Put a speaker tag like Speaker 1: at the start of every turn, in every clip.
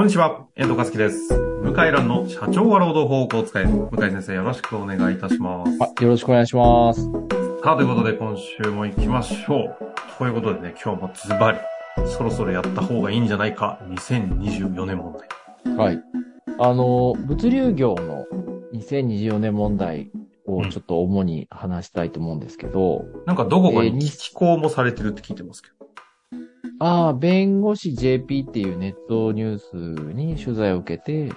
Speaker 1: こんにちは、遠藤和樹です。向井蘭の社長は労働法を使え。向井先生よろしくお願いいたします。
Speaker 2: あよろしくお願いします。
Speaker 1: さあ、ということで今週も行きましょう。ということでね、今日もズバリ、そろそろやった方がいいんじゃないか、2024年問題。
Speaker 2: はい。あの、物流業の2024年問題をちょっと主に話したいと思うんですけど、
Speaker 1: なんかどこか
Speaker 2: えーに
Speaker 1: に寄稿もされてるって聞いてますけど。
Speaker 2: ああ、弁護士 JP っていうネットニュースに取材を受けて、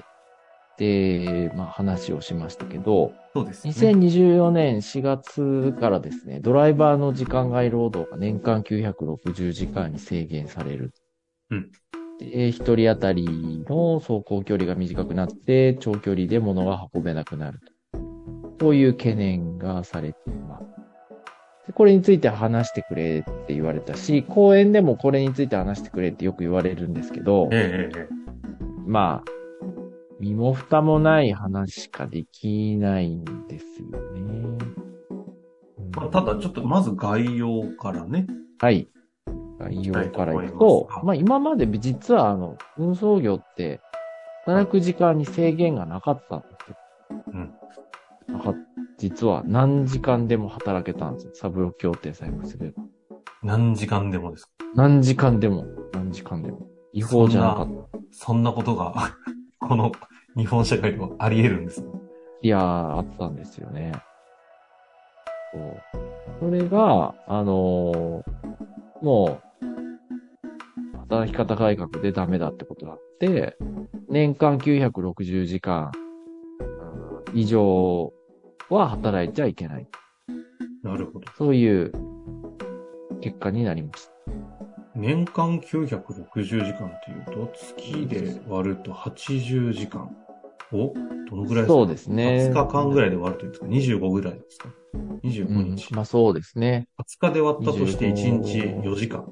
Speaker 2: で、まあ話をしましたけど、
Speaker 1: そうですね。
Speaker 2: 2024年4月からですね、ドライバーの時間外労働が年間960時間に制限される。
Speaker 1: うん。
Speaker 2: で、一人当たりの走行距離が短くなって、長距離で物が運べなくなると。いう懸念がされています。でこれについて話してくれって言われたし、講演でもこれについて話してくれってよく言われるんですけど、
Speaker 1: ええ
Speaker 2: まあ、身も蓋もない話しかできないんですよね。
Speaker 1: えまあ、ただちょっとまず概要からね。
Speaker 2: はい。概要からいく
Speaker 1: とま
Speaker 2: あ今まで実はあの、運送業って、働く時間に制限がなかったんですよ。実は何時間でも働けたんですよ。サブロ協定さえ結べば。
Speaker 1: 何時間でもですか？
Speaker 2: 何時間でも、何時間でも。違法じゃなかった。
Speaker 1: そんなことが、この日本社会ではあり得るんですね。
Speaker 2: いやー、あったんですよね。そう。それが、あのーもう、働き方改革でダメだってことがあって、年間960時間うん以上は働いちゃいけない。
Speaker 1: なるほど。
Speaker 2: そういう結果になりました。
Speaker 1: 年間960時間っていうと、月で割ると80時間を、どのぐらいですか？
Speaker 2: そうですね。
Speaker 1: 20日間ぐらいで割るというんですか ?25 ぐらいですか ?25
Speaker 2: うん
Speaker 1: 日。
Speaker 2: まあそうですね。
Speaker 1: 20日で割ったとして1
Speaker 2: 25
Speaker 1: 日4時間。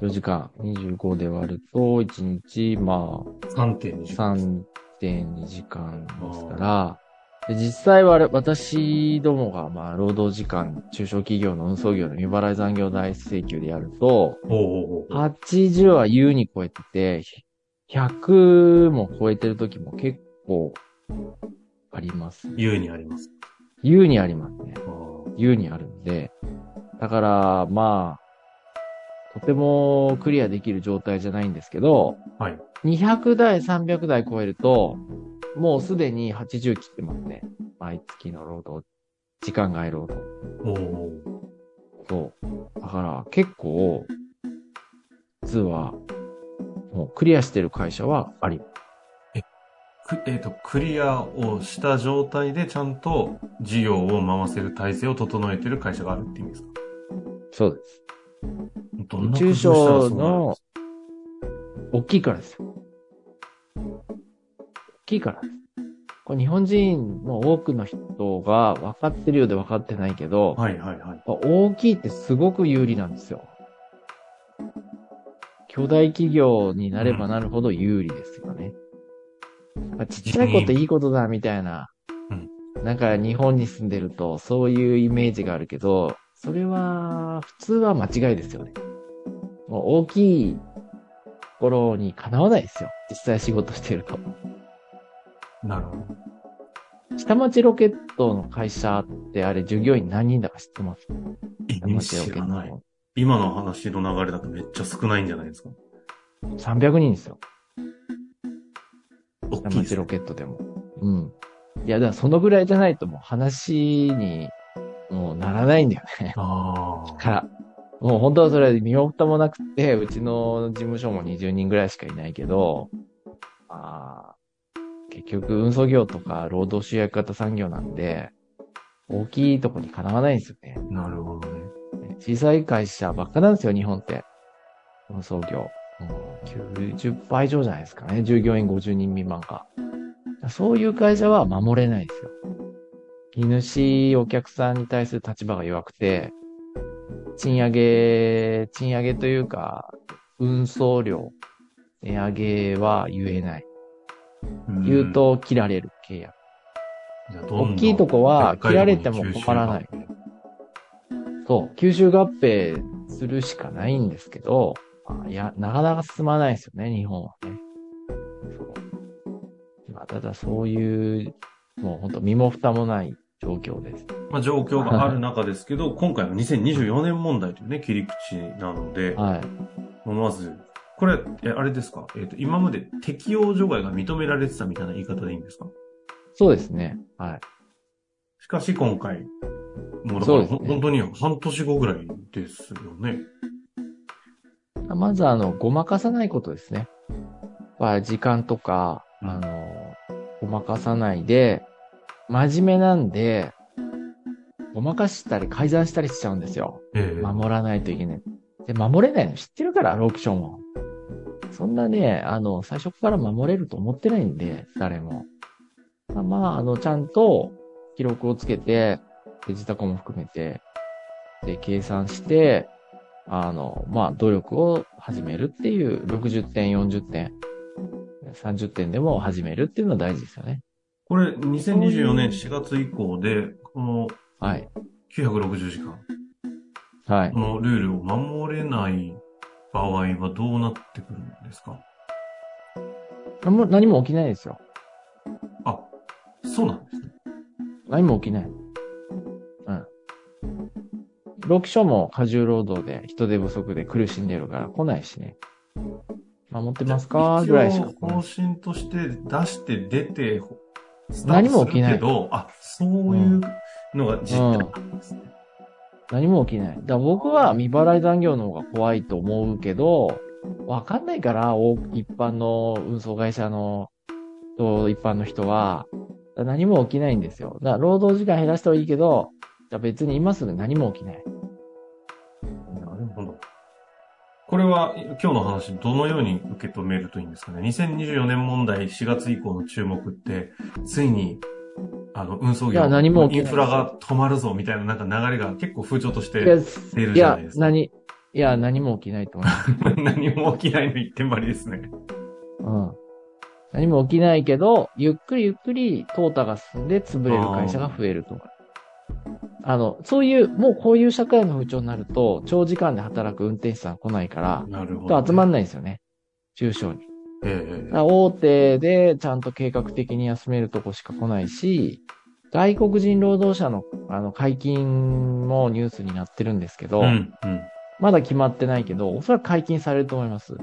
Speaker 2: 4時間、25で割ると、1日、まあ、
Speaker 1: 3.2時間。
Speaker 2: 3.2時間ですから、で実際は私どもが、まあ、労働時間、中小企業の運送業の未払い残業代請求でやると、
Speaker 1: ほうほうほうほう。
Speaker 2: 80は優に超えてて、100も超えてる時も結構あります。
Speaker 1: 優にあります。
Speaker 2: 優にありますね。優にあるんで、だから、まあ、とてもクリアできる状態じゃないんですけど、
Speaker 1: はい。
Speaker 2: 200台、300台超えると、もうすでに80切ってますね。毎月の労働、時間外労働。そう。だから結構、実は、もうクリアしてる会社はあります。
Speaker 1: くえっ、と、クリアをした状態でちゃんと事業を回せる体制を整えてる会社があるって意味ですか？
Speaker 2: そうです。
Speaker 1: どんな
Speaker 2: 中小の大きいからですよ。大きいからです。これ日本人の多くの人が分かってるようで分かってないけど、
Speaker 1: かはいはいはい。
Speaker 2: 大きいってすごく有利なんですよ。巨大企業になればなるほど有利ですよね。まあちっちゃいこといいことだみたいな。
Speaker 1: うん
Speaker 2: なんか日本に住んでるとそういうイメージがあるけど、それは普通は間違いですよね。もう大きいところにかなわないですよ。実際仕事してると。
Speaker 1: なるほど。
Speaker 2: 下町ロケットの会社ってあれ従業員何人だか知ってます？
Speaker 1: え
Speaker 2: 下町ロ。ケットの。
Speaker 1: 今の話の流れだとめっちゃ少ないんじゃないですか
Speaker 2: ？300人ですよ。下町ロケットでも。うん。いや、だからそのぐらいじゃないともう話に、もうならないんだよね。
Speaker 1: ああ。
Speaker 2: から。もう本当はそれ身も蓋もなくて、うちの事務所も20人ぐらいしかいないけど、あ結局運送業とか労働集約型産業なんで、大きいとこにかなわないんですよね。
Speaker 1: なるほどね。
Speaker 2: 小さい会社ばっかなんですよ、日本って。運送業。もう90%以上じゃないですかね。従業員50人未満か。そういう会社は守れないですよ。荷主、お客さんに対する立場が弱くて、賃上げ、賃上げというか、運送料、値上げは言えない。言うと切られる契約。大きいとこは切られても困らないそう、吸収合併するしかないんですけど、あいや、なかなか進まないですよね、日本はね。そう。まあ、ただそういう、もう本当身も蓋もない状況です。
Speaker 1: まあ、状況がある中ですけど、今回は2024年問題というね、切り口なので、
Speaker 2: はい。
Speaker 1: まず、これ、え、あれですか？えっ、と、今まで適用除外が認められてたみたいな言い方でいいんですか？
Speaker 2: そうですね。はい。
Speaker 1: しかし今回、もうだから、
Speaker 2: そうですね
Speaker 1: ほ本当に半年後ぐらいですよね。
Speaker 2: まずあの、ごまかさないことですね。まあ、時間とか、
Speaker 1: うん
Speaker 2: あの、ごまかさないで、真面目なんで、ごまかしたり改ざんしたりしちゃうんですよ。
Speaker 1: ええ
Speaker 2: 守らないといけない。で、守れないの知ってるから、ロークションも。そんなね、あの、最初から守れると思ってないんで、誰も。まあ、まあ、あの、ちゃんと記録をつけて、デジタコも含めて、で、計算して、あの、まあ、努力を始めるっていう、60点、40点、30点でも始めるっていうのは大事ですよね。
Speaker 1: これ、2024年4月以降で、この
Speaker 2: はい。
Speaker 1: 960時間、
Speaker 2: はい
Speaker 1: こ。のルールを守れない場合はどうなってくるんですか？
Speaker 2: 何も何も起きないですよ。
Speaker 1: あ、そうなんですね。
Speaker 2: 何も起きない。うん。労基署も過重労働で人手不足で苦しんでるから来ないしね。守ってますか？ぐらいしか
Speaker 1: 方。針として出して出て、
Speaker 2: 何も起きない
Speaker 1: けど、あ、そういうのが実態なんですね。
Speaker 2: 何も起きない。だから僕は未払い残業の方が怖いと思うけど、わかんないから、一般の運送会社の、と一般の人は、何も起きないんですよ。だから労働時間減らしたらいいけど、じゃ別に今すぐ何も起きない。
Speaker 1: なるほど。これは今日の話、どのように受け止めるといいんですかね。2024年問題4月以降の注目って、ついに、あの、運送業、
Speaker 2: いや何も
Speaker 1: インフラが止まるぞみたいななんか流れが結構風潮とし
Speaker 2: いや、
Speaker 1: て出る
Speaker 2: いや
Speaker 1: じゃないです、か。
Speaker 2: 何、いや、何も起きないと思います。
Speaker 1: 何も起きないの一点張りですね。
Speaker 2: うん。何も起きないけど、ゆっくりゆっくり淘汰が進んで潰れる会社が増えると思う。あの、そういう、もうこういう社会の風潮になると、長時間で働く運転手さん来ないから、
Speaker 1: なるほど、
Speaker 2: 人集まんないんですよね。中小に。
Speaker 1: ええ
Speaker 2: 大手でちゃんと計画的に休めるとこしか来ないし、外国人労働者の、あの、解禁もニュースになってるんですけど、
Speaker 1: うん、うん。
Speaker 2: まだ決まってないけど、おそらく解禁されると思います。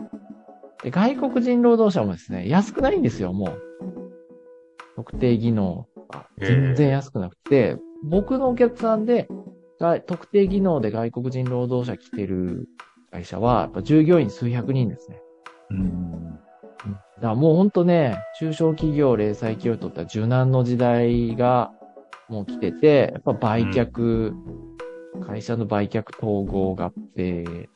Speaker 2: で、外国人労働者もですね、安くないんですよ、もう。特定技能が全然安くなくて、僕のお客さんで、が特定技能で外国人労働者来てる会社は、やっぱ従業員数百人ですね。
Speaker 1: うん。
Speaker 2: だからもうほんとね、中小企業、零細企業にとっては柔軟の時代がもう来てて、やっぱ売却、会社の売却統合合併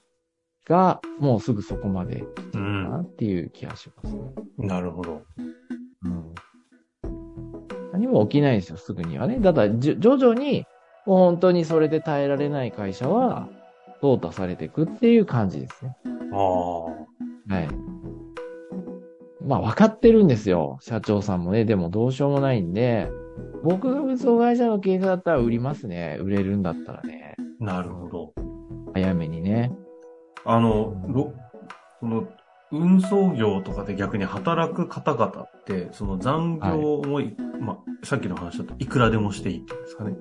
Speaker 2: がもうすぐそこまで来てるかなっていう気がしますね。
Speaker 1: なるほど。
Speaker 2: うん。何も起きないですよ、すぐにはね。だから、じゅ徐々に、もう本当にそれで耐えられない会社は、淘汰されていくっていう感じですね。
Speaker 1: ああ。
Speaker 2: はい。まあ、分かってるんですよ。社長さんもね。でも、どうしようもないんで、僕が運送会社の経営者だったら売りますね。売れるんだったらね。
Speaker 1: なるほど。
Speaker 2: 早めにね。
Speaker 1: あの、ろこの、運送業とかで逆に働く方々って、その残業もい、まあ、さっきの話だといくらでもしていいんですかね。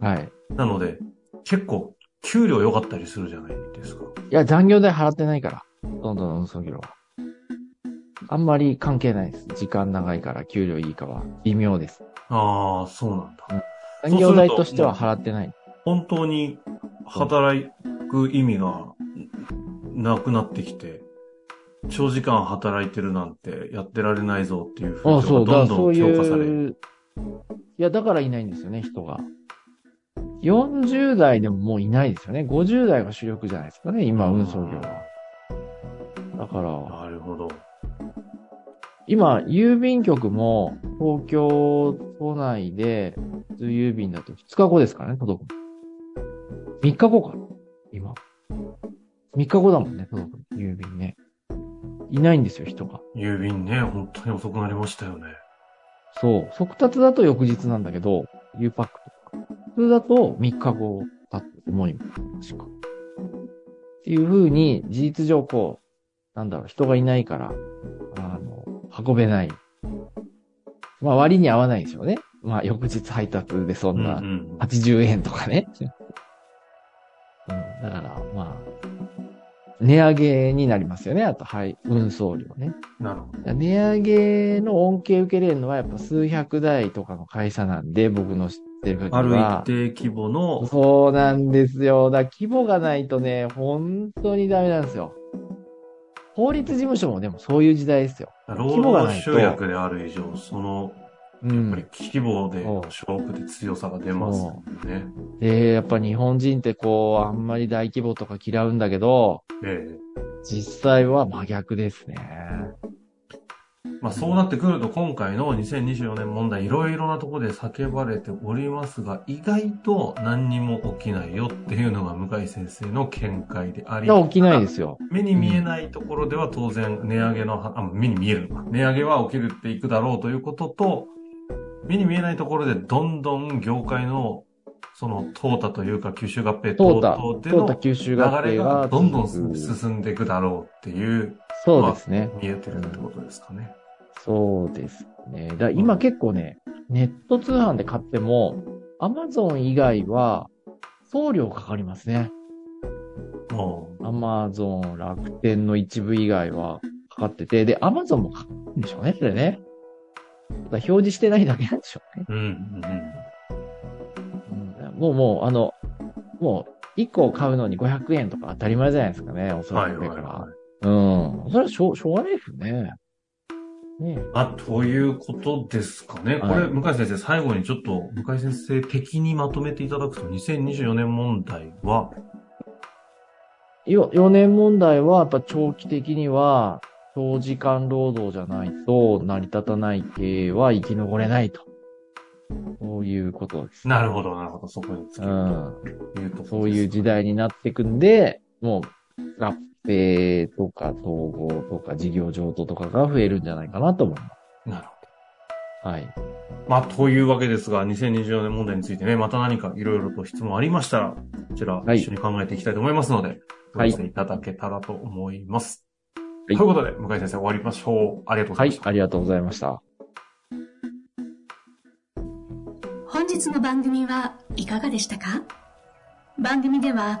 Speaker 2: はい。
Speaker 1: なので、結構、給料良かったりするじゃないですか。
Speaker 2: いや、残業代払ってないから。どんどん運送業は。あんまり関係ないです。時間長いから給料いいかは微妙です。
Speaker 1: ああ、そうなんだ。そうすると
Speaker 2: 残業代としては払ってない。
Speaker 1: 本当に働く意味がなくなってきて、長時間働いてるなんてやってられないぞっていう風
Speaker 2: ああ、そう、
Speaker 1: 潮がどんど
Speaker 2: ん
Speaker 1: 強化される。
Speaker 2: いや、だからいないんですよね、人が。40代でももういないですよね。50代が主力じゃないですかね、今、運送業は。だから、
Speaker 1: なるほど。
Speaker 2: 今、郵便局も、東京都内で、普通郵便だと2日後ですからね、届くの。3日後か。今。3日後だもんね、届くの。郵便ね。いないんですよ、人が。
Speaker 1: 郵便ね、本当に遅くなりましたよね。
Speaker 2: そう。速達だと翌日なんだけど、U パックとか。普通だと3日後だと思います。確か。っていう風に、事実上こう、なんだろう、人がいないから、運べない。まあ割に合わないでしょうね。まあ翌日配達でそんな
Speaker 1: うんうん
Speaker 2: 80円とかね。うん、だから、まあ、値上げになりますよね。あと、はい、運送料ね。
Speaker 1: なるほど。
Speaker 2: 値上げの恩恵受けれるのはやっぱ数百台とかの会社なんで、僕の知ってる限
Speaker 1: ある
Speaker 2: りは
Speaker 1: 一。定規模の、
Speaker 2: そうなんですよ。だ規模がないとね、本当にダメなんですよ。法律事務所もでもそういう時代ですよ。
Speaker 1: 労働集約である以上、その、
Speaker 2: う
Speaker 1: やっぱり
Speaker 2: ん。
Speaker 1: 規模で勝負で強さが出ますよね。
Speaker 2: で、やっぱ日本人ってこう、あんまり大規模とか嫌うんだけど、
Speaker 1: ええ
Speaker 2: 実際は真逆ですね。
Speaker 1: まあそうなってくると今回の2024年問題いろいろなところで叫ばれておりますが、意外と何にも起きないよっていうのが向井先生の見解であり。
Speaker 2: 起きないですよ。
Speaker 1: 目に見えないところでは当然値上げのは、あ、目に見えるのか。値上げは起きるっていくだろうということと、目に見えないところでどんどん業界の、その、淘汰というか吸収合併等々での
Speaker 2: 淘汰吸収合
Speaker 1: 流れ
Speaker 2: 併が
Speaker 1: がどんどん進んでいくだろうっていう、
Speaker 2: そうですね。
Speaker 1: 見えてるってことですかね。
Speaker 2: そうですね。だ今結構ね、ネット通販で買っても、アマゾン以外は送料かかりますね。
Speaker 1: も
Speaker 2: アマゾン、楽天の一部以外はかかってて、で、アマゾンもかかるんでしょうね、それね。ただ表示してないだけなんでしょうね。
Speaker 1: う、うん、うん、
Speaker 2: うんもうもう、あの、もう、1個買うのに500円とか当たり前じゃないですかね、おそらくだから。
Speaker 1: はい、はい。
Speaker 2: うん。それはしょう、しょうがないですよね。ね
Speaker 1: あ、ということですかね。これ、
Speaker 2: はい
Speaker 1: 向井先生、最後にちょっと、向井先生的にまとめていただくと、2024年問題は、
Speaker 2: よ4年問題は、やっぱ長期的には、長時間労働じゃないと成り立たない経営は生き残れないと。そういうことです。
Speaker 1: なるほど、なるほど、そこにつける
Speaker 2: うん。
Speaker 1: というところです
Speaker 2: そういう時代になっていくんで、もう、合併とか統合とか事業譲渡とかが増えるんじゃないかなと思いま
Speaker 1: なるほ
Speaker 2: す。はい。
Speaker 1: ど。まあ、というわけですが、2024年問題についてね、また何かいろいろと質問ありましたら、こちら、
Speaker 2: はい
Speaker 1: 一緒に考えていきたいと思いますので、ご
Speaker 2: はい
Speaker 1: 寄せいただけたらと思います。
Speaker 2: はい
Speaker 1: ということで、向井先生終わりましょう。ありがとうござ
Speaker 2: はいい
Speaker 1: まし。た。
Speaker 2: ありがとうございました。
Speaker 3: 本日の番組はいかがでしたか？番組では